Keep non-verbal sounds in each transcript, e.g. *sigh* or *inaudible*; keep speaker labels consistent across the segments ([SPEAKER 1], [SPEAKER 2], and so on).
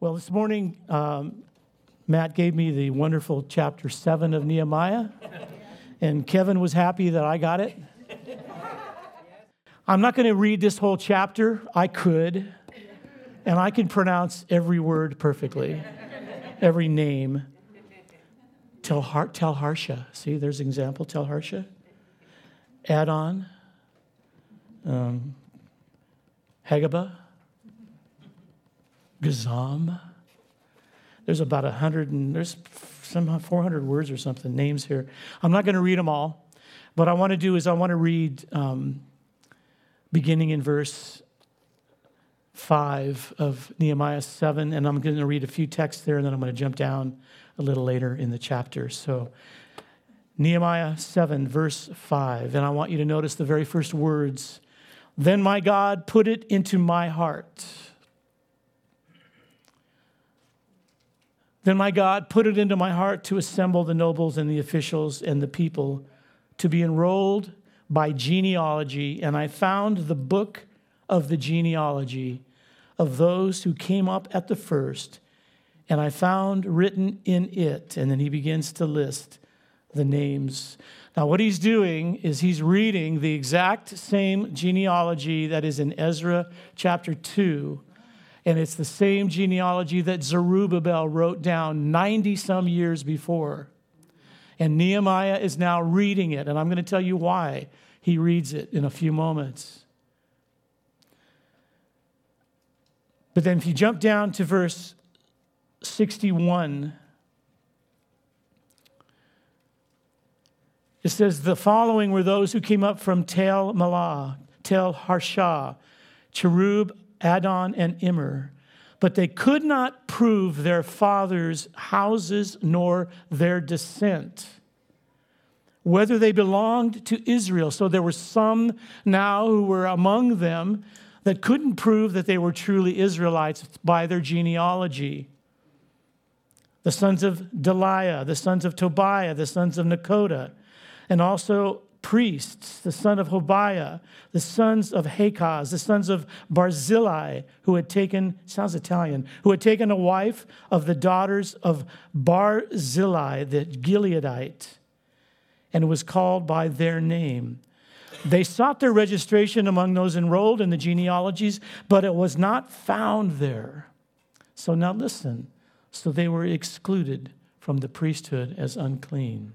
[SPEAKER 1] Well, this morning, um, Matt gave me the wonderful chapter seven of Nehemiah, and Kevin was happy that I got it. I'm not going to read this whole chapter. I could, and I can pronounce every word perfectly, every name. Tel, Har- Tel Harsha. See, there's an example. Tel Harsha. Addon. Um, Hagaba. Gazzam. There's about a hundred and there's some 400 words or something, names here. I'm not going to read them all. What I want to do is I want to read um, beginning in verse 5 of Nehemiah 7, and I'm going to read a few texts there, and then I'm going to jump down a little later in the chapter. So, Nehemiah 7, verse 5, and I want you to notice the very first words. Then my God put it into my heart Then my God put it into my heart to assemble the nobles and the officials and the people to be enrolled by genealogy, and I found the book of the genealogy of those who came up at the first, and I found written in it, and then he begins to list the names. Now, what he's doing is he's reading the exact same genealogy that is in Ezra chapter 2 and it's the same genealogy that Zerubbabel wrote down 90 some years before. And Nehemiah is now reading it, and I'm going to tell you why he reads it in a few moments. But then, if you jump down to verse 61, it says, The following were those who came up from Tel Malah, Tel Harsha, Cherub, Addon, and Immer, but they could not prove their fathers' houses nor their descent, whether they belonged to Israel. So there were some now who were among them that couldn't prove that they were truly Israelites by their genealogy. The sons of Delaiah, the sons of Tobiah, the sons of Nakoda, and also priests, the son of Hobaiah, the sons of Hakaz, the sons of Barzillai, who had taken, sounds Italian, who had taken a wife of the daughters of Barzillai, the Gileadite, and was called by their name. They sought their registration among those enrolled in the genealogies, but it was not found there. So now listen. So they were excluded from the priesthood as unclean.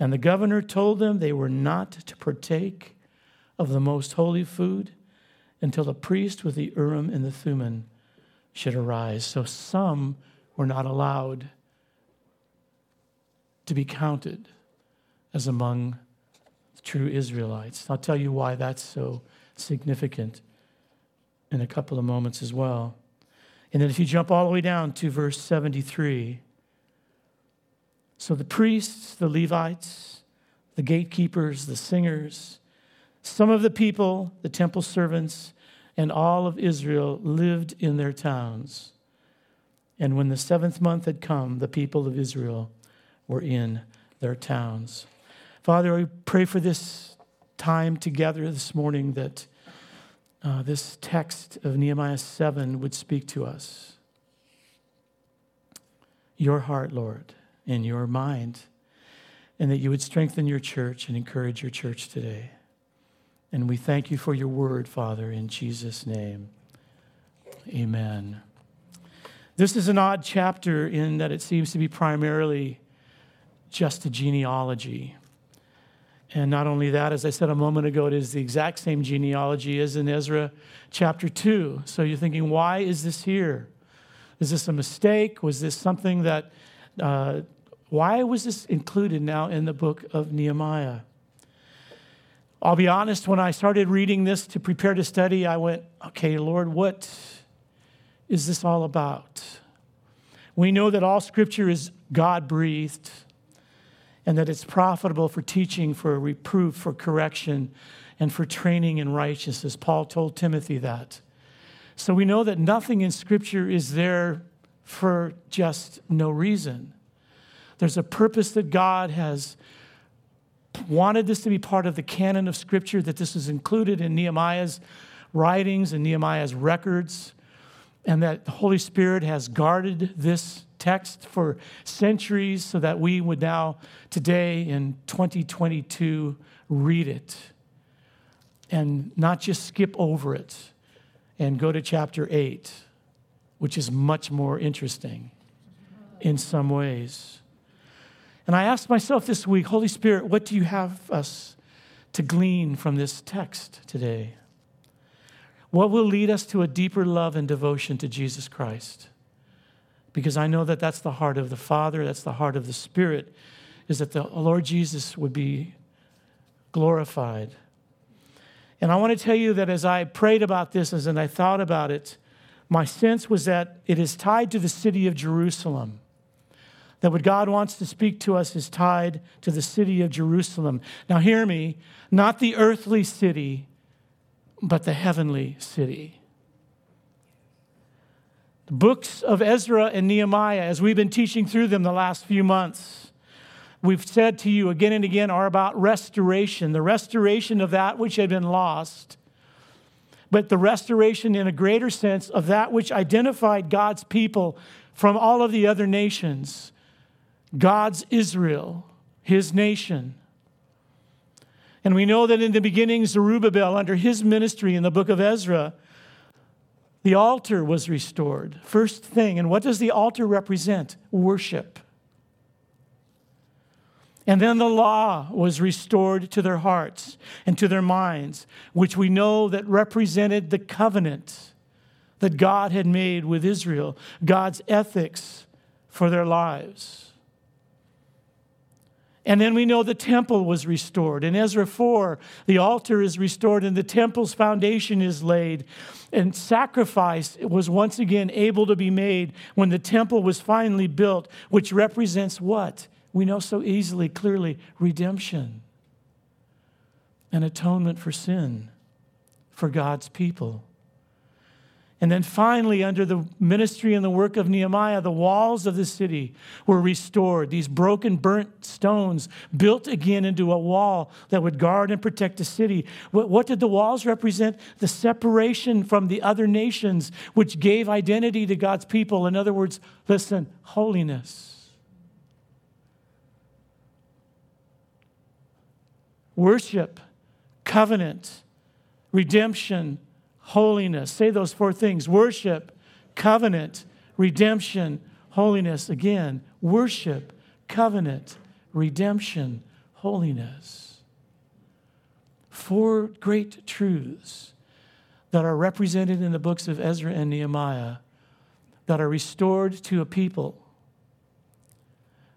[SPEAKER 1] And the governor told them they were not to partake of the most holy food until the priest with the Urim and the Thummim should arise. So some were not allowed to be counted as among true Israelites. I'll tell you why that's so significant in a couple of moments as well. And then if you jump all the way down to verse 73, so the priests, the Levites, the gatekeepers, the singers, some of the people, the temple servants, and all of Israel lived in their towns. And when the seventh month had come, the people of Israel were in their towns. Father, I pray for this time together this morning that uh, this text of Nehemiah 7 would speak to us. Your heart, Lord in your mind, and that you would strengthen your church and encourage your church today. And we thank you for your word, Father, in Jesus' name. Amen. This is an odd chapter in that it seems to be primarily just a genealogy. And not only that, as I said a moment ago, it is the exact same genealogy as in Ezra chapter 2. So you're thinking, why is this here? Is this a mistake? Was this something that uh, why was this included now in the book of Nehemiah? I'll be honest, when I started reading this to prepare to study, I went, okay, Lord, what is this all about? We know that all scripture is God breathed and that it's profitable for teaching, for reproof, for correction, and for training in righteousness. Paul told Timothy that. So we know that nothing in scripture is there for just no reason. There's a purpose that God has wanted this to be part of the canon of Scripture, that this is included in Nehemiah's writings and Nehemiah's records. and that the Holy Spirit has guarded this text for centuries so that we would now, today in 2022, read it and not just skip over it and go to chapter 8, which is much more interesting in some ways. And I asked myself this week, Holy Spirit, what do you have us to glean from this text today? What will lead us to a deeper love and devotion to Jesus Christ? Because I know that that's the heart of the Father, that's the heart of the Spirit, is that the Lord Jesus would be glorified. And I want to tell you that as I prayed about this, as I thought about it, my sense was that it is tied to the city of Jerusalem. That what God wants to speak to us is tied to the city of Jerusalem. Now, hear me, not the earthly city, but the heavenly city. The books of Ezra and Nehemiah, as we've been teaching through them the last few months, we've said to you again and again, are about restoration, the restoration of that which had been lost, but the restoration in a greater sense of that which identified God's people from all of the other nations, God's Israel, his nation. And we know that in the beginning, Zerubbabel, under his ministry in the book of Ezra, the altar was restored. First thing. And what does the altar represent? Worship. And then the law was restored to their hearts and to their minds, which we know that represented the covenant that God had made with Israel, God's ethics for their lives. And then we know the temple was restored. In Ezra 4, the altar is restored and the temple's foundation is laid. And sacrifice was once again able to be made when the temple was finally built, which represents what? We know so easily, clearly redemption, and atonement for sin for God's people. And then finally, under the ministry and the work of Nehemiah, the walls of the city were restored. These broken, burnt stones built again into a wall that would guard and protect the city. What, did the walls represent? The separation from the other nations, which gave identity to God's people. In other words, listen, holiness. Worship, covenant, redemption, holiness. Say those four things worship, covenant, redemption, holiness. Again, worship, covenant, redemption, holiness. Four great truths that are represented in the books of Ezra and Nehemiah that are restored to a people.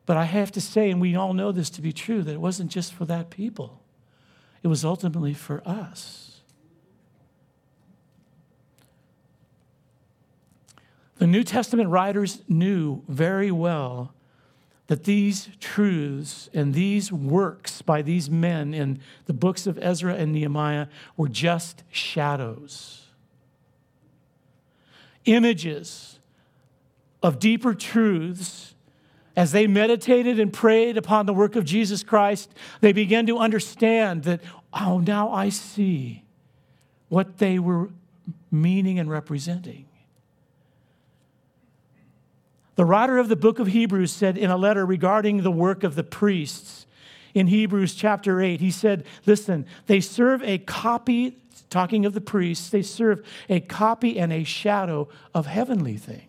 [SPEAKER 1] But I have to say, and we all know this to be true, that it wasn't just for that people, it was ultimately for us. The New Testament writers knew very well that these truths and these works by these men in the books of Ezra and Nehemiah were just shadows, images of deeper truths. As they meditated and prayed upon the work of Jesus Christ, they began to understand that, oh, now I see what they were meaning and representing. The writer of the book of Hebrews said in a letter regarding the work of the priests in Hebrews chapter 8, he said, Listen, they serve a copy, talking of the priests, they serve a copy and a shadow of heavenly things.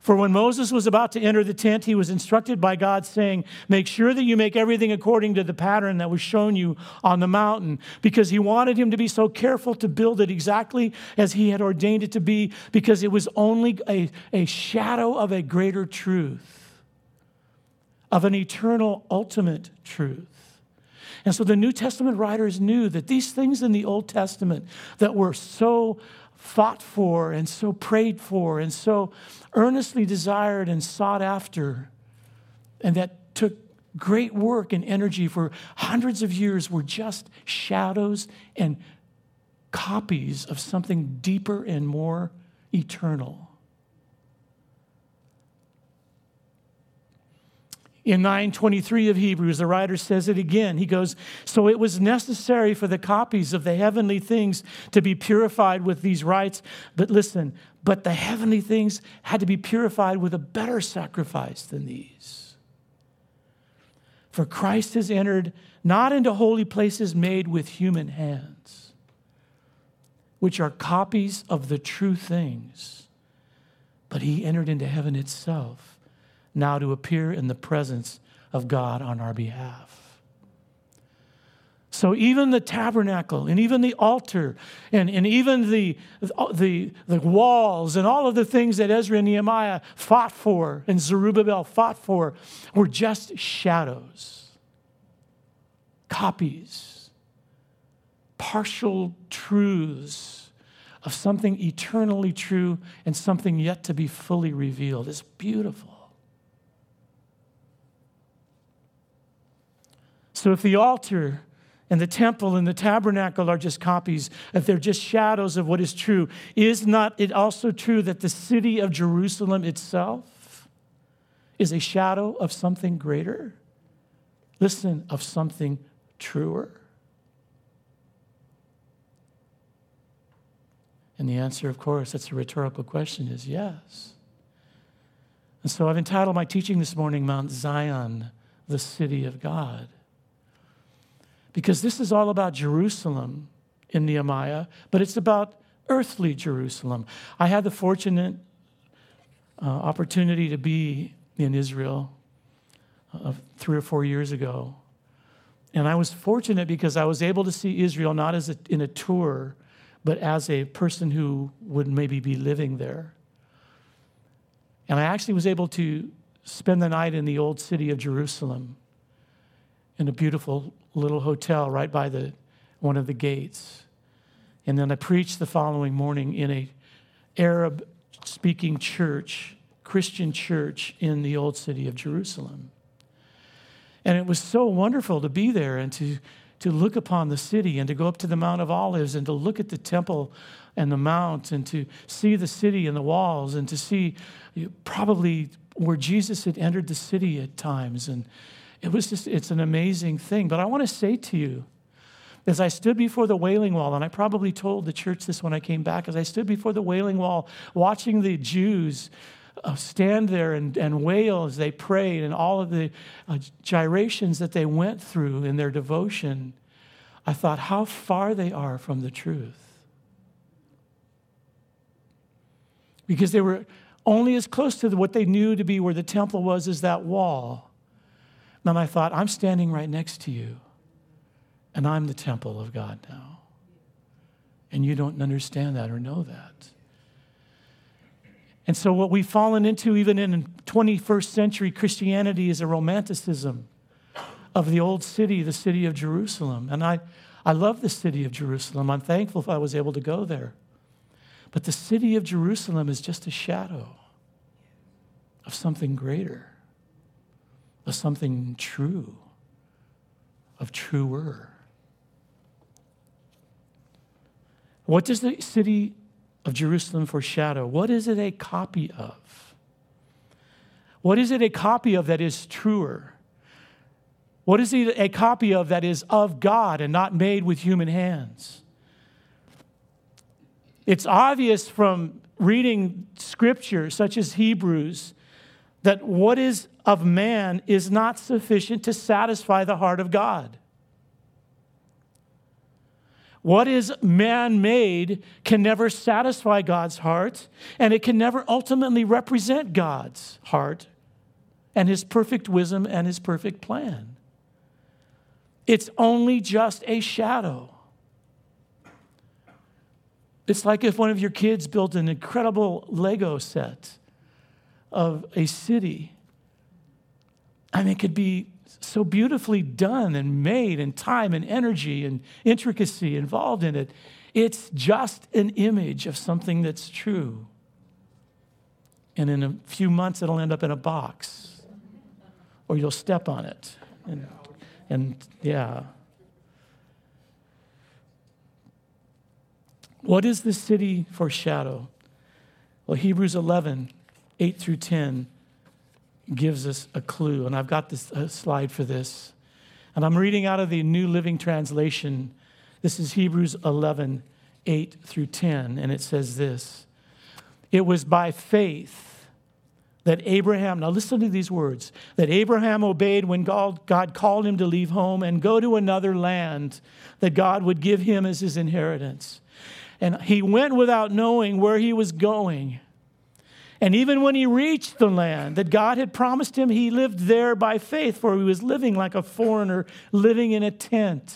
[SPEAKER 1] For when Moses was about to enter the tent, he was instructed by God, saying, Make sure that you make everything according to the pattern that was shown you on the mountain, because he wanted him to be so careful to build it exactly as he had ordained it to be, because it was only a, a shadow of a greater truth, of an eternal, ultimate truth. And so the New Testament writers knew that these things in the Old Testament that were so fought for and so prayed for and so earnestly desired and sought after, and that took great work and energy for hundreds of years, were just shadows and copies of something deeper and more eternal. In 923 of Hebrews, the writer says it again. He goes, So it was necessary for the copies of the heavenly things to be purified with these rites. But listen, but the heavenly things had to be purified with a better sacrifice than these. For Christ has entered not into holy places made with human hands, which are copies of the true things, but he entered into heaven itself now to appear in the presence of God on our behalf. So even the tabernacle and even the altar and, and even the, the, the walls and all of the things that Ezra and Nehemiah fought for and Zerubbabel fought for were just shadows, copies, partial truths of something eternally true and something yet to be fully revealed. It's beautiful. So if the altar and the temple and the tabernacle are just copies, if they're just shadows of what is true, is not it also true that the city of Jerusalem itself is a shadow of something greater? Listen, of something truer. And the answer, of course, that's a rhetorical question, is yes. And so I've entitled my teaching this morning, Mount Zion, the city of God. Because this is all about Jerusalem in Nehemiah, but it's about earthly Jerusalem. I had the fortunate uh, opportunity to be in Israel uh, three or four years ago. And I was fortunate because I was able to see Israel not as a, in a tour, but as a person who would maybe be living there. And I actually was able to spend the night in the old city of Jerusalem in a beautiful little hotel right by the, one of the gates. And then I preached the following morning in a Arab speaking church, Christian church in the old city of Jerusalem. And it was so wonderful to be there and to, to look upon the city and to go up to the Mount of Olives and to look at the temple and the mount and to see the city and the walls and to see probably where Jesus had entered the city at times and it was just, it's an amazing thing. But I want to say to you, as I stood before the Wailing Wall, and I probably told the church this when I came back, as I stood before the Wailing Wall, watching the Jews uh, stand there and, and wail as they prayed, and all of the uh, gyrations that they went through in their devotion, I thought how far they are from the truth. Because they were only as close to what they knew to be where the temple was as that wall. And I thought, I'm standing right next to you, and I'm the temple of God now. And you don't understand that or know that. And so, what we've fallen into, even in 21st century Christianity, is a romanticism of the old city, the city of Jerusalem. And I, I love the city of Jerusalem. I'm thankful if I was able to go there. But the city of Jerusalem is just a shadow of something greater of something true, of truer. What does the city of Jerusalem foreshadow? What is it a copy of? What is it a copy of that is truer? What is it a copy of that is of God and not made with human hands? It's obvious from reading scripture, such as Hebrews, that what is of man is not sufficient to satisfy the heart of God. What is man made can never satisfy God's heart, and it can never ultimately represent God's heart and his perfect wisdom and his perfect plan. It's only just a shadow. It's like if one of your kids built an incredible Lego set of a city. I mean, it could be so beautifully done and made, and time and energy and intricacy involved in it. It's just an image of something that's true. And in a few months, it'll end up in a box, or you'll step on it. And, and yeah. What is the city foreshadow? Well, Hebrews 11 8 through 10 gives us a clue. And I've got this slide for this. And I'm reading out of the New Living Translation. This is Hebrews 11, 8 through 10. And it says this It was by faith that Abraham, now listen to these words, that Abraham obeyed when God, God called him to leave home and go to another land that God would give him as his inheritance. And he went without knowing where he was going. And even when he reached the land that God had promised him, he lived there by faith, for he was living like a foreigner, living in a tent.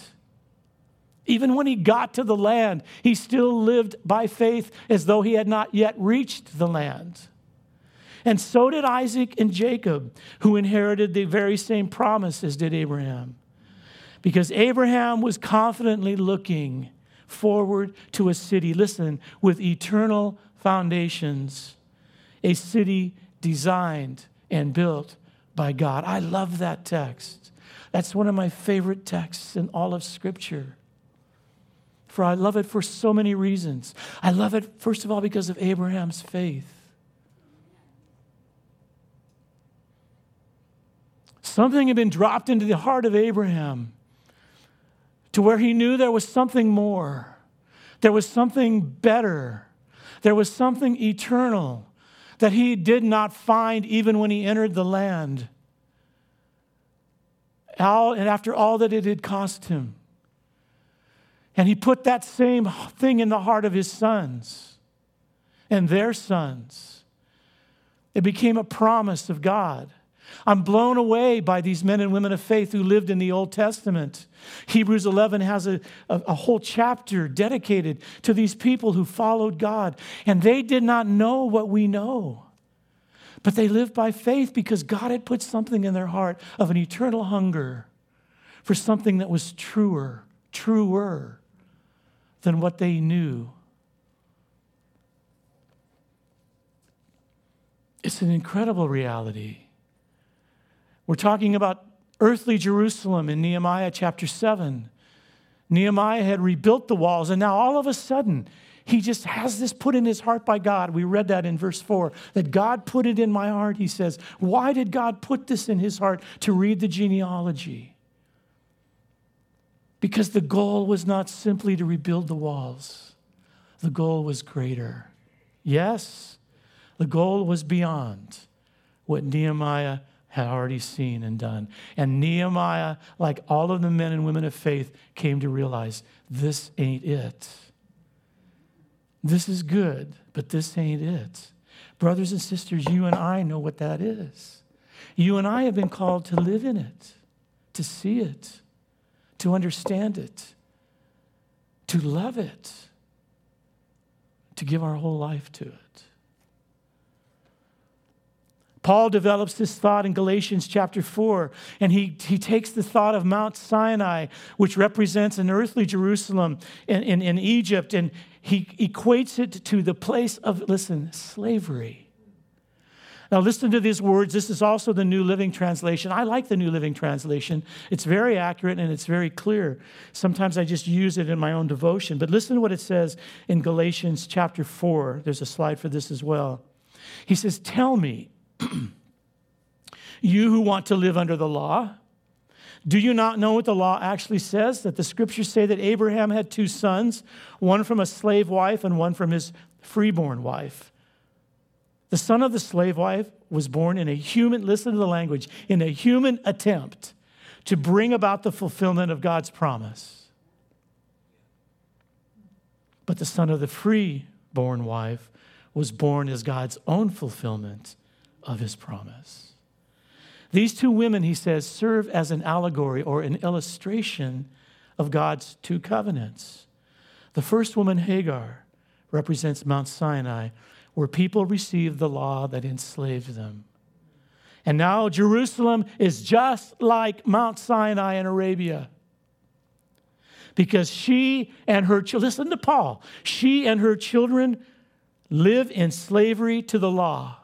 [SPEAKER 1] Even when he got to the land, he still lived by faith as though he had not yet reached the land. And so did Isaac and Jacob, who inherited the very same promise as did Abraham. Because Abraham was confidently looking forward to a city, listen, with eternal foundations, a city designed and built by God. I love that text. That's one of my favorite texts in all of Scripture. For I love it for so many reasons. I love it, first of all, because of Abraham's faith. Something had been dropped into the heart of Abraham to where he knew there was something more, there was something better, there was something eternal that he did not find even when he entered the land. All, and after all that it had cost him. And he put that same thing in the heart of his sons and their sons. It became a promise of God. I'm blown away by these men and women of faith who lived in the Old Testament. Hebrews 11 has a, a, a, whole chapter dedicated to these people who followed God, and they did not know what we know. But they lived by faith because God had put something in their heart of an eternal hunger for something that was truer, truer than what they knew. It's an incredible reality. We're talking about earthly Jerusalem in Nehemiah chapter 7. Nehemiah had rebuilt the walls, and now all of a sudden, he just has this put in his heart by God. We read that in verse 4 that God put it in my heart, he says. Why did God put this in his heart to read the genealogy? Because the goal was not simply to rebuild the walls, the goal was greater. Yes, the goal was beyond what Nehemiah had already seen and done. And Nehemiah, like all of the men and women of faith, came to realize this ain't it. This is good, but this ain't it. Brothers and sisters, you and I know what that is. You and I have been called to live in it, to see it, to understand it, to love it, to give our whole life to it. Paul develops this thought in Galatians chapter 4, and he, he takes the thought of Mount Sinai, which represents an earthly Jerusalem in, in, in Egypt, and he equates it to the place of, listen, slavery. Now, listen to these words. This is also the New Living Translation. I like the New Living Translation. It's very accurate and it's very clear. Sometimes I just use it in my own devotion. But listen to what it says in Galatians chapter 4. There's a slide for this as well. He says, Tell me, *clears throat* you who want to live under the law, do you not know what the law actually says? That the scriptures say that Abraham had two sons, one from a slave wife and one from his freeborn wife. The son of the slave wife was born in a human, listen to the language, in a human attempt to bring about the fulfillment of God's promise. But the son of the freeborn wife was born as God's own fulfillment of his promise. These two women, he says, serve as an allegory or an illustration of God's two covenants. The first woman, Hagar, represents Mount Sinai, where people received the law that enslaved them. And now Jerusalem is just like Mount Sinai in Arabia. Because she and her children, listen to Paul, she and her children live in slavery to the law.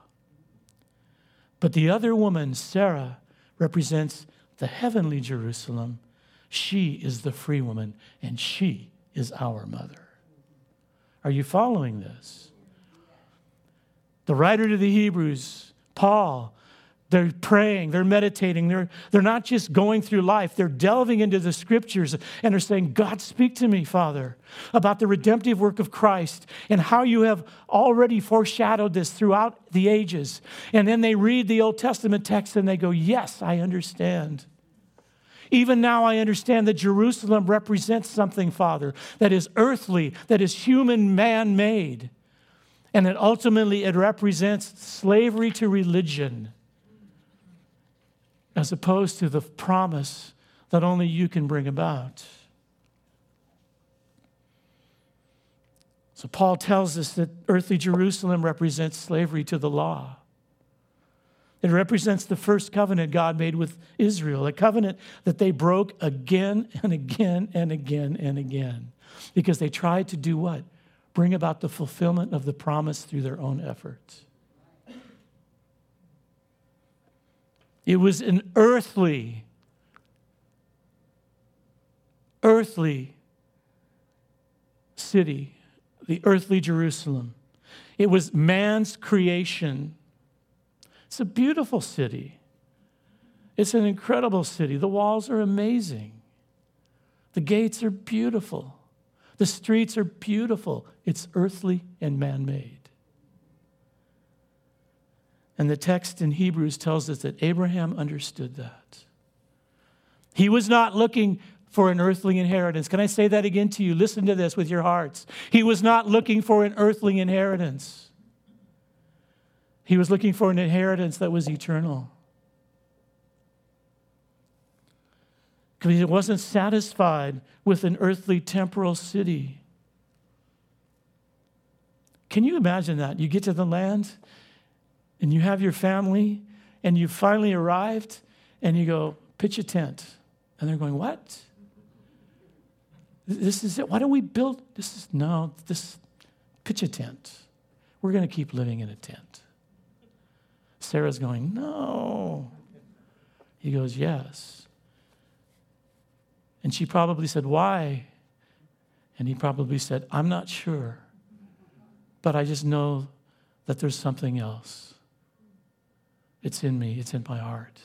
[SPEAKER 1] But the other woman, Sarah, represents the heavenly Jerusalem. She is the free woman, and she is our mother. Are you following this? The writer to the Hebrews, Paul, They're praying, they're meditating, they're, they're not just going through life, they're delving into the scriptures and they're saying, God, speak to me, Father, about the redemptive work of Christ and how you have already foreshadowed this throughout the ages. And then they read the Old Testament text and they go, Yes, I understand. Even now, I understand that Jerusalem represents something, Father, that is earthly, that is human man made, and that ultimately it represents slavery to religion as opposed to the promise that only you can bring about. So, Paul tells us that earthly Jerusalem represents slavery to the law. It represents the first covenant God made with Israel, a covenant that they broke again and again and again and again because they tried to do what? Bring about the fulfillment of the promise through their own efforts. It was an earthly, earthly city, the earthly Jerusalem. It was man's creation. It's a beautiful city. It's an incredible city. The walls are amazing. The gates are beautiful. The streets are beautiful. It's earthly and man made. And the text in Hebrews tells us that Abraham understood that. He was not looking for an earthly inheritance. Can I say that again to you? Listen to this with your hearts. He was not looking for an earthly inheritance, he was looking for an inheritance that was eternal. Because he wasn't satisfied with an earthly temporal city. Can you imagine that? You get to the land and you have your family and you finally arrived and you go, pitch a tent. And they're going, what? This is it. Why don't we build this? Is, no, this pitch a tent. We're going to keep living in a tent. Sarah's going, no. He goes, yes. And she probably said, why? And he probably said, I'm not sure, but I just know that there's something else. It's in me, it's in my heart.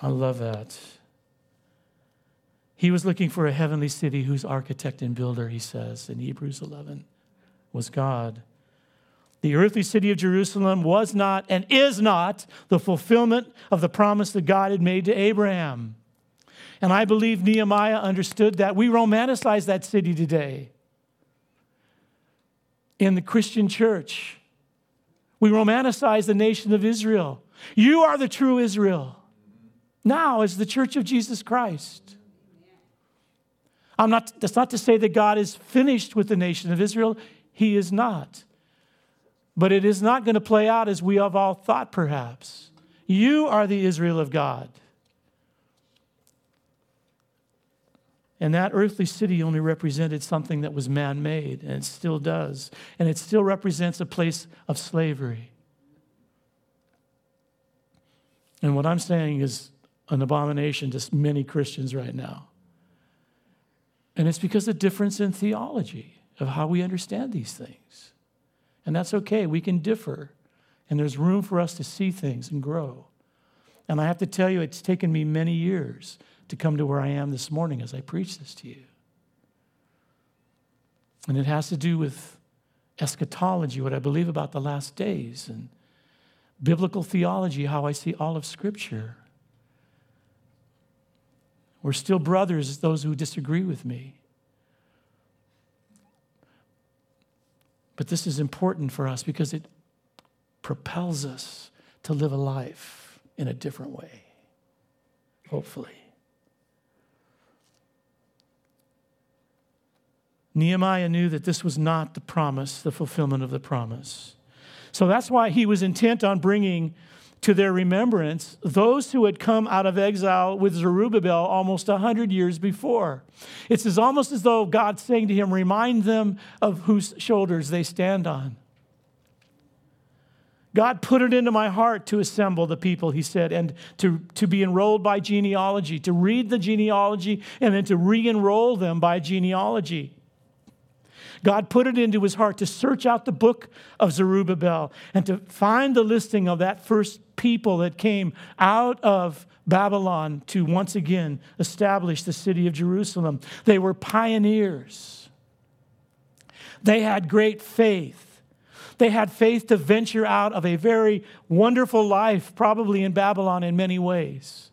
[SPEAKER 1] I love that. He was looking for a heavenly city whose architect and builder, he says in Hebrews 11, was God. The earthly city of Jerusalem was not and is not the fulfillment of the promise that God had made to Abraham. And I believe Nehemiah understood that. We romanticize that city today in the Christian church. We romanticize the nation of Israel. You are the true Israel. Now, as the church of Jesus Christ. I'm not, that's not to say that God is finished with the nation of Israel. He is not. But it is not going to play out as we have all thought, perhaps. You are the Israel of God. And that earthly city only represented something that was man made, and it still does. And it still represents a place of slavery. And what I'm saying is an abomination to many Christians right now. And it's because of the difference in theology of how we understand these things. And that's okay, we can differ. And there's room for us to see things and grow. And I have to tell you, it's taken me many years to come to where I am this morning as I preach this to you. And it has to do with eschatology, what I believe about the last days, and biblical theology, how I see all of Scripture. We're still brothers, those who disagree with me. But this is important for us because it propels us to live a life in a different way, hopefully. Nehemiah knew that this was not the promise, the fulfillment of the promise. So that's why he was intent on bringing to their remembrance those who had come out of exile with Zerubbabel almost 100 years before. It's as almost as though God's saying to him, Remind them of whose shoulders they stand on. God put it into my heart to assemble the people, he said, and to, to be enrolled by genealogy, to read the genealogy, and then to re enroll them by genealogy. God put it into his heart to search out the book of Zerubbabel and to find the listing of that first people that came out of Babylon to once again establish the city of Jerusalem. They were pioneers. They had great faith. They had faith to venture out of a very wonderful life, probably in Babylon in many ways.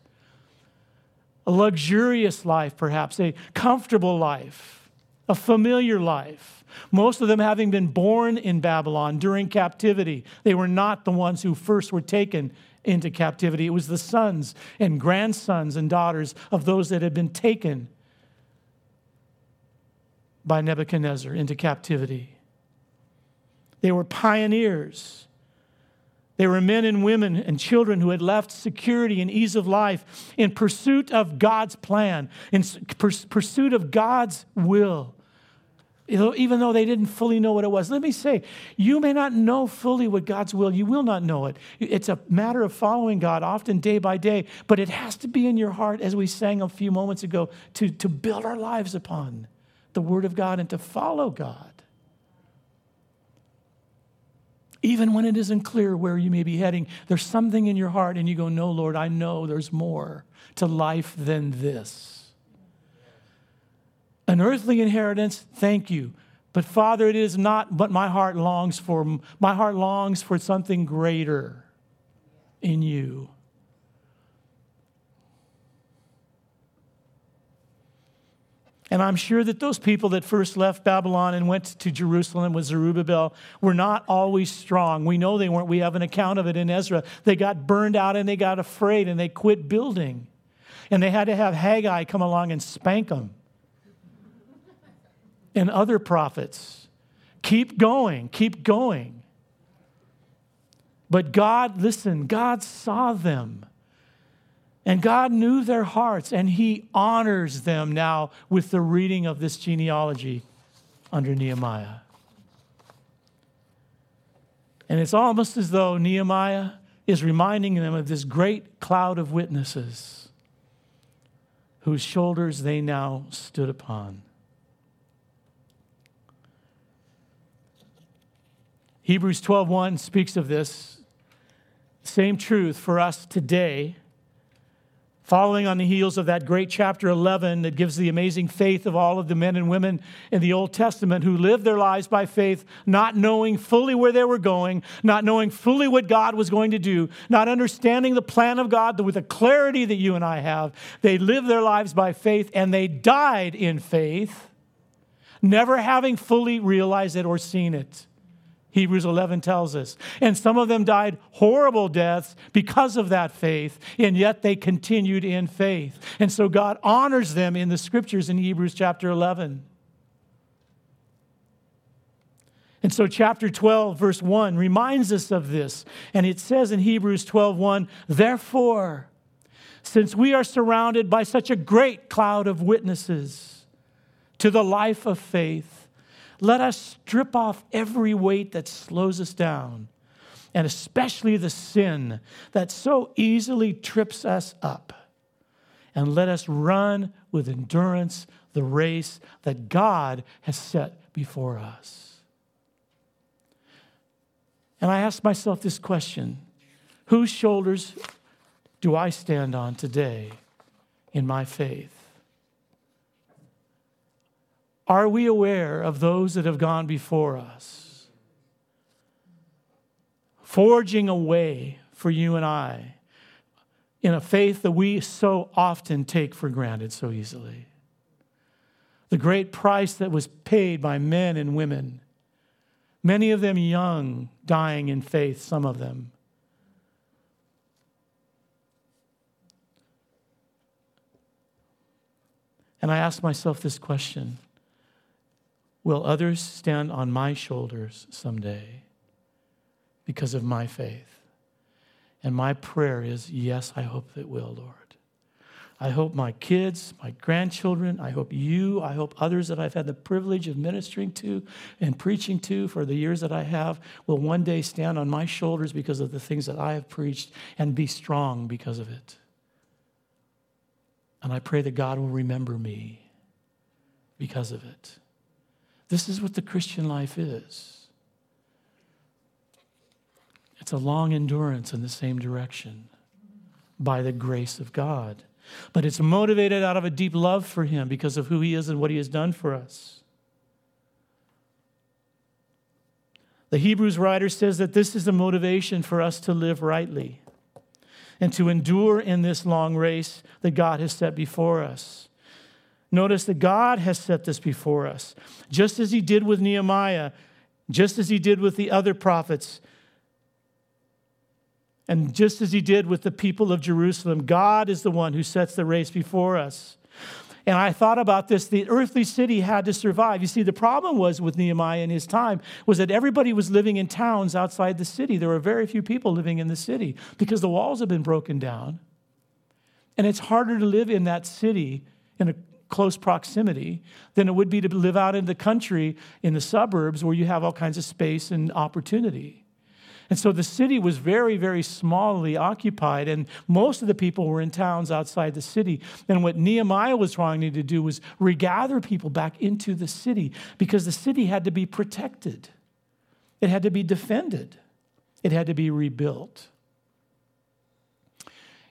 [SPEAKER 1] A luxurious life, perhaps, a comfortable life, a familiar life. Most of them having been born in Babylon during captivity. They were not the ones who first were taken into captivity. It was the sons and grandsons and daughters of those that had been taken by Nebuchadnezzar into captivity. They were pioneers. They were men and women and children who had left security and ease of life in pursuit of God's plan, in pursuit of God's will even though they didn't fully know what it was. Let me say, you may not know fully what God's will. You will not know it. It's a matter of following God, often day by day, but it has to be in your heart, as we sang a few moments ago, to, to build our lives upon the Word of God and to follow God. Even when it isn't clear where you may be heading, there's something in your heart, and you go, No, Lord, I know there's more to life than this. An earthly inheritance, thank you. But Father, it is not what my heart longs for. My heart longs for something greater in you. And I'm sure that those people that first left Babylon and went to Jerusalem with Zerubbabel were not always strong. We know they weren't. We have an account of it in Ezra. They got burned out and they got afraid and they quit building. And they had to have Haggai come along and spank them and other prophets. Keep going, keep going. But God, listen, God saw them. And God knew their hearts, and He honors them now with the reading of this genealogy under Nehemiah. And it's almost as though Nehemiah is reminding them of this great cloud of witnesses whose shoulders they now stood upon. Hebrews 12:1 speaks of this same truth for us today. Following on the heels of that great chapter 11 that gives the amazing faith of all of the men and women in the Old Testament who lived their lives by faith, not knowing fully where they were going, not knowing fully what God was going to do, not understanding the plan of God with the clarity that you and I have. They lived their lives by faith and they died in faith, never having fully realized it or seen it. Hebrews 11 tells us. And some of them died horrible deaths because of that faith, and yet they continued in faith. And so God honors them in the scriptures in Hebrews chapter 11. And so chapter 12 verse 1 reminds us of this. And it says in Hebrews 12:1, "Therefore, since we are surrounded by such a great cloud of witnesses to the life of faith, let us strip off every weight that slows us down, and especially the sin that so easily trips us up. And let us run with endurance the race that God has set before us. And I ask myself this question Whose shoulders do I stand on today in my faith? Are we aware of those that have gone before us? Forging a way for you and I in a faith that we so often take for granted so easily. The great price that was paid by men and women, many of them young, dying in faith, some of them. And I ask myself this question Will others stand on my shoulders someday because of my faith? And my prayer is yes, I hope it will, Lord. I hope my kids, my grandchildren, I hope you, I hope others that I've had the privilege of ministering to and preaching to for the years that I have will one day stand on my shoulders because of the things that I have preached and be strong because of it. And I pray that God will remember me because of it This is what the Christian life is. It's a long endurance in the same direction by the grace of God. But it's motivated out of a deep love for Him because of who He is and what He has done for us. The Hebrews writer says that this is the motivation for us to live rightly and to endure in this long race that God has set before us. Notice that God has set this before us, just as He did with Nehemiah, just as He did with the other prophets, and just as He did with the people of Jerusalem. God is the one who sets the race before us. And I thought about this the earthly city had to survive. You see, the problem was with Nehemiah in his time was that everybody was living in towns outside the city. There were very few people living in the city because the walls had been broken down. And it's harder to live in that city in a close proximity than it would be to live out in the country in the suburbs where you have all kinds of space and opportunity. And so the city was very, very smallly occupied, and most of the people were in towns outside the city. And what Nehemiah was trying to do was regather people back into the city because the city had to be protected, it had to be defended, it had to be rebuilt.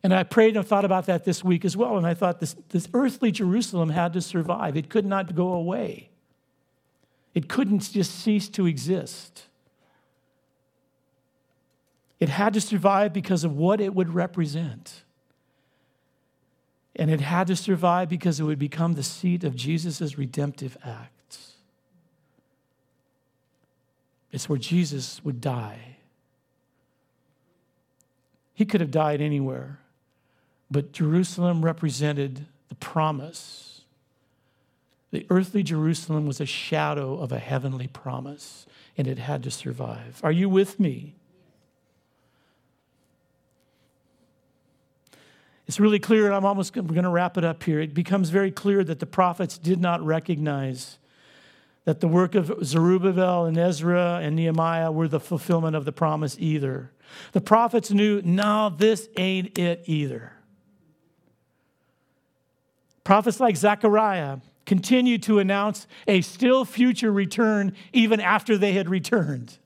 [SPEAKER 1] And I prayed and thought about that this week as well. And I thought this, this earthly Jerusalem had to survive, it could not go away, it couldn't just cease to exist. It had to survive because of what it would represent. And it had to survive because it would become the seat of Jesus' redemptive acts. It's where Jesus would die. He could have died anywhere, but Jerusalem represented the promise. The earthly Jerusalem was a shadow of a heavenly promise, and it had to survive. Are you with me? It's really clear, and I'm almost we're going to wrap it up here. It becomes very clear that the prophets did not recognize that the work of Zerubbabel and Ezra and Nehemiah were the fulfillment of the promise either. The prophets knew, no, this ain't it either. Prophets like Zechariah continued to announce a still future return even after they had returned.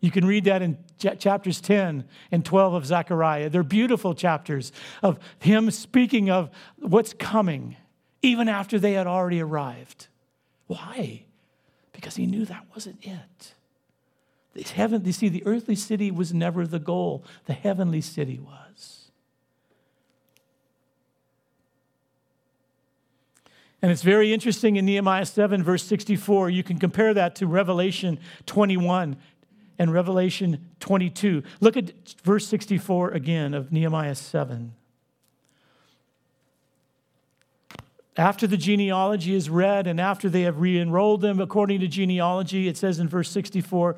[SPEAKER 1] You can read that in chapters 10 and 12 of Zechariah. They're beautiful chapters of him speaking of what's coming, even after they had already arrived. Why? Because he knew that wasn't it. This heaven, you see, the earthly city was never the goal, the heavenly city was. And it's very interesting in Nehemiah 7, verse 64. You can compare that to Revelation 21 and Revelation 22. Look at verse 64 again of Nehemiah 7. After the genealogy is read and after they have re enrolled them according to genealogy, it says in verse 64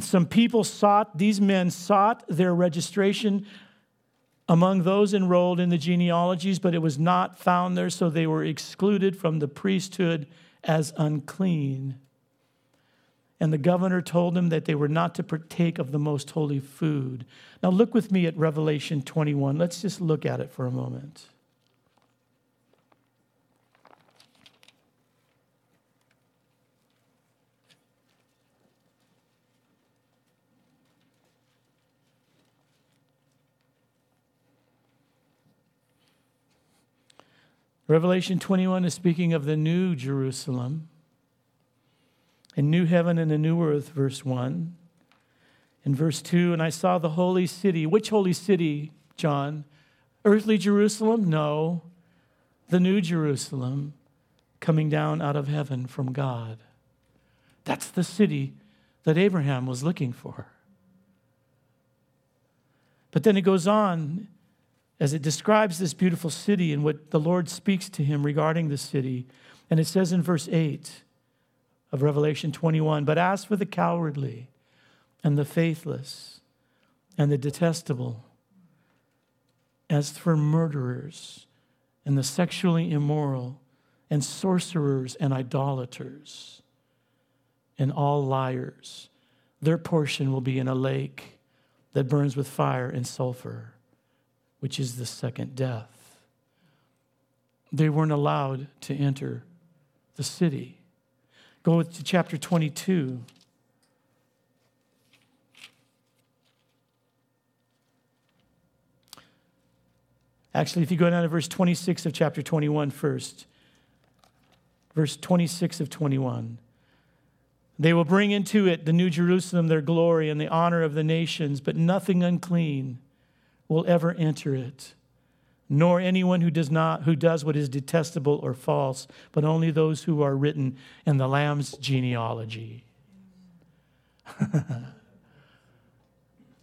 [SPEAKER 1] some people sought, these men sought their registration among those enrolled in the genealogies, but it was not found there, so they were excluded from the priesthood as unclean. And the governor told them that they were not to partake of the most holy food. Now, look with me at Revelation 21. Let's just look at it for a moment. Revelation 21 is speaking of the new Jerusalem a new heaven and a new earth, verse 1. In verse 2, and I saw the holy city. Which holy city, John? Earthly Jerusalem? No. The new Jerusalem coming down out of heaven from God. That's the city that Abraham was looking for. But then it goes on as it describes this beautiful city and what the Lord speaks to him regarding the city. And it says in verse 8, of Revelation 21. But as for the cowardly and the faithless and the detestable, as for murderers and the sexually immoral and sorcerers and idolaters and all liars, their portion will be in a lake that burns with fire and sulfur, which is the second death. They weren't allowed to enter the city Go to chapter 22. Actually, if you go down to verse 26 of chapter 21 first, verse 26 of 21. They will bring into it the new Jerusalem, their glory and the honor of the nations, but nothing unclean will ever enter it, nor anyone who does not who does what is detestable or false, but only those who are written in the Lamb's genealogy. *laughs*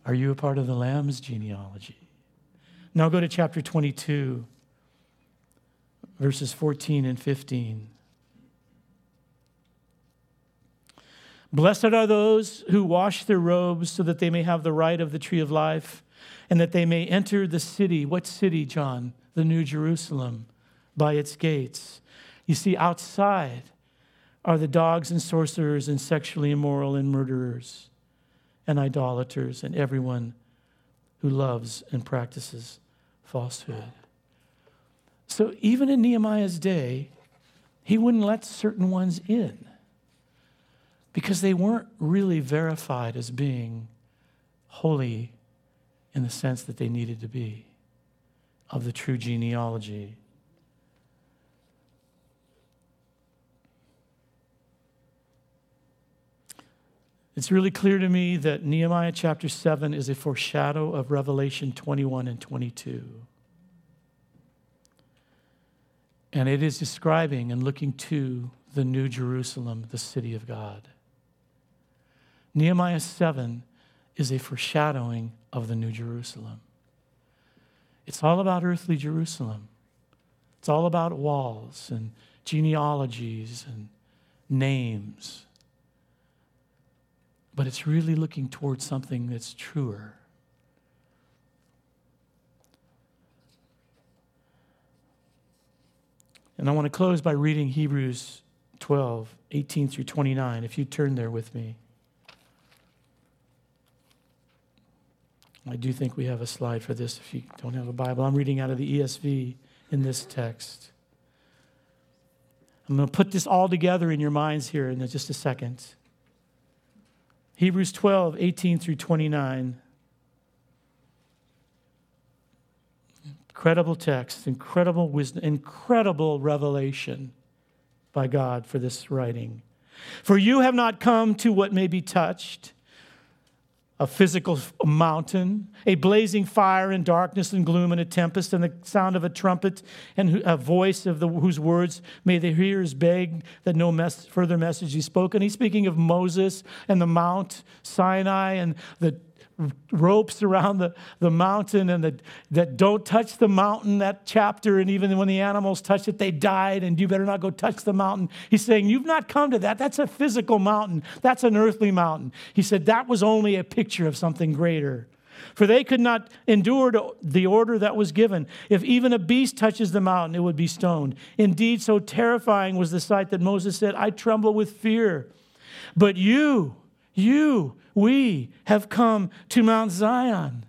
[SPEAKER 1] are you a part of the Lamb's genealogy? Now go to chapter 22, verses 14 and 15. Blessed are those who wash their robes so that they may have the right of the tree of life and that they may enter the city. What city, John? The New Jerusalem by its gates. You see, outside are the dogs and sorcerers and sexually immoral and murderers and idolaters and everyone who loves and practices falsehood. So even in Nehemiah's day, he wouldn't let certain ones in because they weren't really verified as being holy in the sense that they needed to be of the true genealogy. It's really clear to me that Nehemiah chapter 7 is a foreshadow of Revelation 21 and 22. And it is describing and looking to the new Jerusalem, the city of God. Nehemiah 7 is a foreshadowing of the New Jerusalem. It's all about earthly Jerusalem. It's all about walls and genealogies and names. But it's really looking towards something that's truer. And I want to close by reading Hebrews 12, 18 through 29, if you turn there with me. I do think we have a slide for this if you don't have a Bible. I'm reading out of the ESV in this text. I'm going to put this all together in your minds here in just a second. Hebrews 12, 18 through 29. Incredible text, incredible wisdom, incredible revelation by God for this writing. For you have not come to what may be touched a physical mountain, a blazing fire and darkness and gloom and a tempest and the sound of a trumpet and a voice of the, whose words may the hearers beg that no mess, further message be spoken. He's speaking of Moses and the Mount Sinai and the ropes around the, the mountain and the, that don't touch the mountain, that chapter, and even when the animals touched it, they died, and you better not go touch the mountain. He's saying, You've not come to that. That's a physical mountain, that's an earthly mountain. He said, That was only a picture of something greater. For they could not endure the order that was given. If even a beast touches the mountain, it would be stoned. Indeed, so terrifying was the sight that Moses said, I tremble with fear. But you, you, we have come to Mount Zion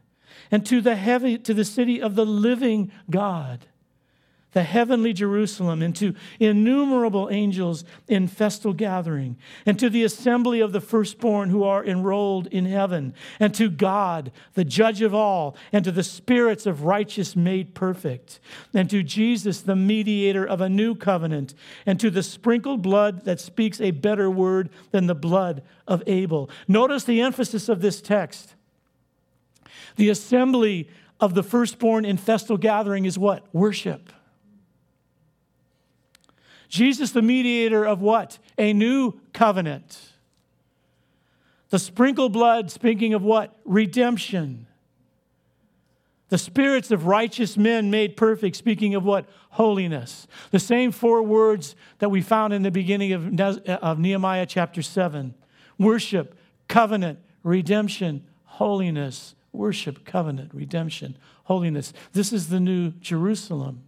[SPEAKER 1] and to the heavy, to the city of the living God the heavenly Jerusalem, and to innumerable angels in festal gathering, and to the assembly of the firstborn who are enrolled in heaven, and to God, the judge of all, and to the spirits of righteous made perfect, and to Jesus, the mediator of a new covenant, and to the sprinkled blood that speaks a better word than the blood of Abel. Notice the emphasis of this text. The assembly of the firstborn in festal gathering is what? Worship. Jesus, the mediator of what? A new covenant. The sprinkled blood, speaking of what? Redemption. The spirits of righteous men made perfect, speaking of what? Holiness. The same four words that we found in the beginning of, of Nehemiah chapter 7 worship, covenant, redemption, holiness. Worship, covenant, redemption, holiness. This is the new Jerusalem.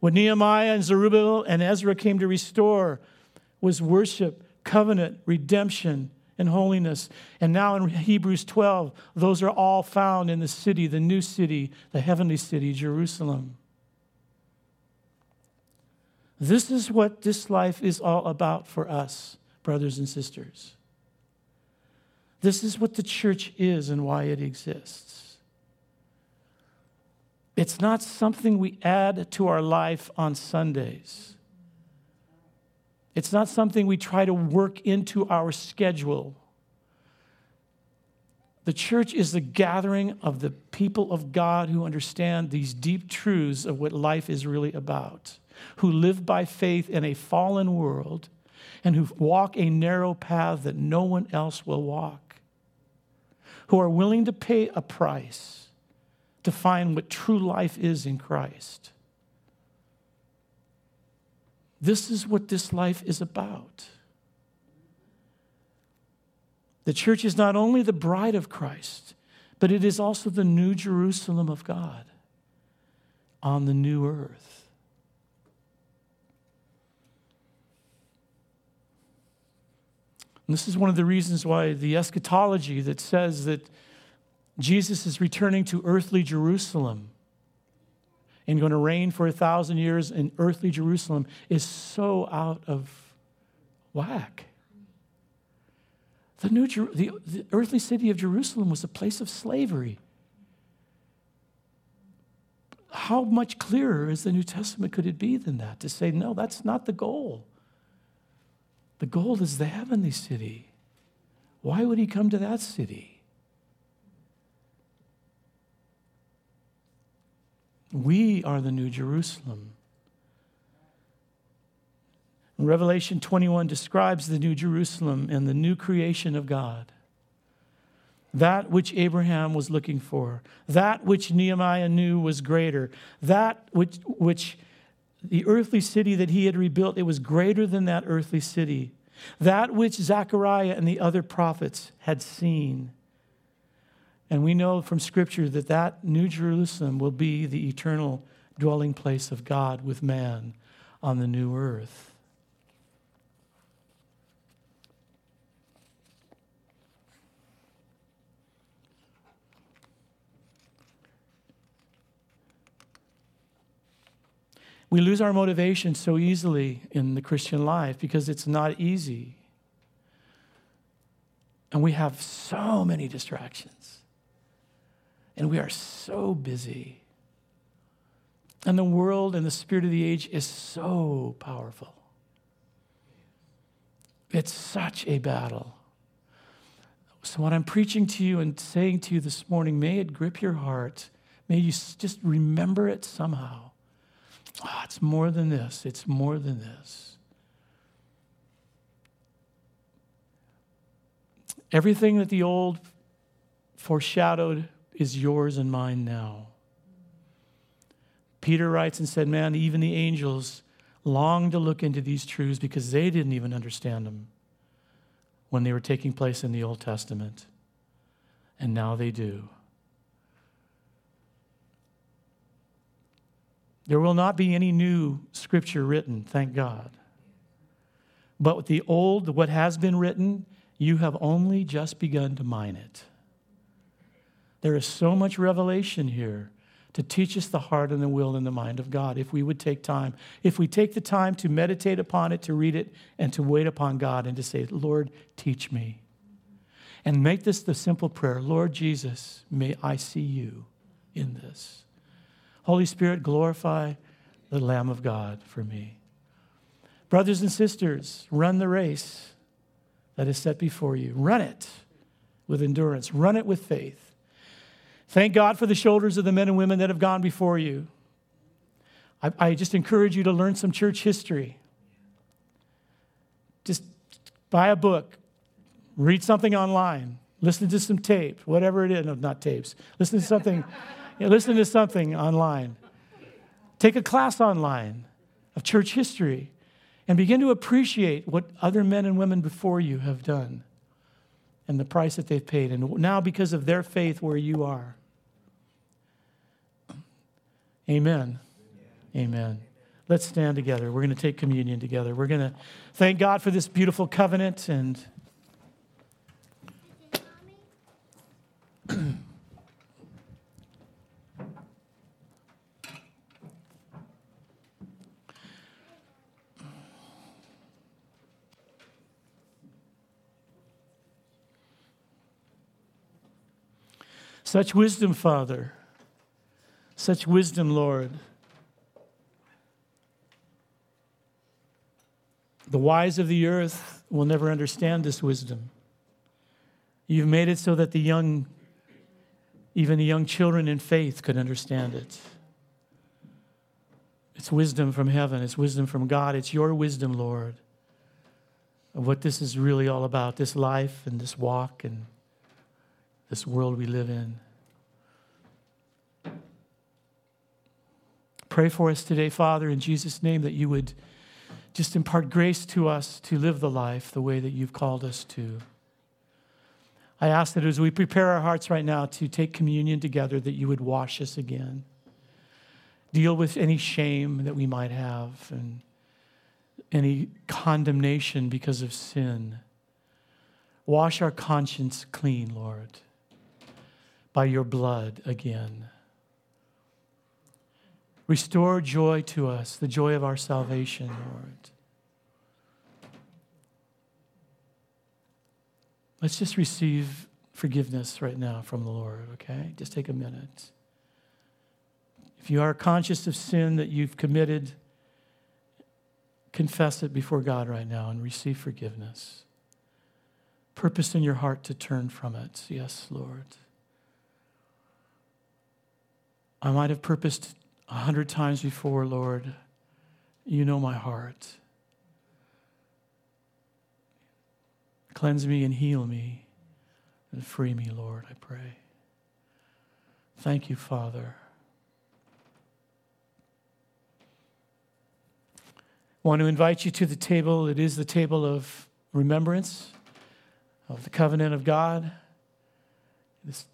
[SPEAKER 1] What Nehemiah and Zerubbabel and Ezra came to restore was worship, covenant, redemption, and holiness. And now in Hebrews 12, those are all found in the city, the new city, the heavenly city, Jerusalem. This is what this life is all about for us, brothers and sisters. This is what the church is and why it exists. It's not something we add to our life on Sundays. It's not something we try to work into our schedule. The church is the gathering of the people of God who understand these deep truths of what life is really about, who live by faith in a fallen world, and who walk a narrow path that no one else will walk, who are willing to pay a price to find what true life is in Christ. This is what this life is about. The church is not only the bride of Christ, but it is also the new Jerusalem of God on the new earth. And this is one of the reasons why the eschatology that says that Jesus is returning to earthly Jerusalem and going to reign for a thousand years in earthly Jerusalem is so out of whack. The, new, the, the earthly city of Jerusalem was a place of slavery. How much clearer is the New Testament could it be than that? To say, no, that's not the goal. The goal is the heavenly city. Why would he come to that city? We are the New Jerusalem. Revelation 21 describes the New Jerusalem and the new creation of God. That which Abraham was looking for, that which Nehemiah knew was greater, that which, which the earthly city that he had rebuilt, it was greater than that earthly city. That which Zechariah and the other prophets had seen. And we know from Scripture that that New Jerusalem will be the eternal dwelling place of God with man on the new earth. We lose our motivation so easily in the Christian life because it's not easy. And we have so many distractions. And we are so busy. And the world and the spirit of the age is so powerful. It's such a battle. So, what I'm preaching to you and saying to you this morning, may it grip your heart. May you just remember it somehow Oh, it's more than this. It's more than this. Everything that the old foreshadowed is yours and mine now. Peter writes and said, Man, even the angels longed to look into these truths because they didn't even understand them when they were taking place in the Old Testament. And now they do. There will not be any new scripture written, thank God. But with the old, what has been written, you have only just begun to mine it. There is so much revelation here to teach us the heart and the will and the mind of God if we would take time. If we take the time to meditate upon it, to read it, and to wait upon God and to say, Lord, teach me. And make this the simple prayer Lord Jesus, may I see you in this. Holy Spirit, glorify the Lamb of God for me. Brothers and sisters, run the race that is set before you. Run it with endurance, run it with faith. Thank God for the shoulders of the men and women that have gone before you. I, I just encourage you to learn some church history. Just buy a book, read something online, listen to some tape, whatever it is. No, not tapes. Listen to something. *laughs* Know, listen to something online. Take a class online of church history and begin to appreciate what other men and women before you have done and the price that they've paid. And now, because of their faith, where you are. Amen. Amen. Let's stand together. We're going to take communion together. We're going to thank God for this beautiful covenant and. Such wisdom, Father such wisdom, Lord. The wise of the earth will never understand this wisdom. You've made it so that the young, even the young children in faith, could understand it. It's wisdom from heaven, it's wisdom from God. It's your wisdom, Lord, of what this is really all about this life and this walk and this world we live in. Pray for us today, Father, in Jesus' name, that you would just impart grace to us to live the life the way that you've called us to. I ask that as we prepare our hearts right now to take communion together, that you would wash us again. Deal with any shame that we might have and any condemnation because of sin. Wash our conscience clean, Lord, by your blood again. Restore joy to us, the joy of our salvation, Lord. Let's just receive forgiveness right now from the Lord, okay? Just take a minute. If you are conscious of sin that you've committed, confess it before God right now and receive forgiveness. Purpose in your heart to turn from it. Yes, Lord. I might have purposed a hundred times before, Lord. You know my heart. Cleanse me and heal me and free me, Lord, I pray. Thank you, Father. I want to invite you to the table. It is the table of remembrance of the covenant of God. This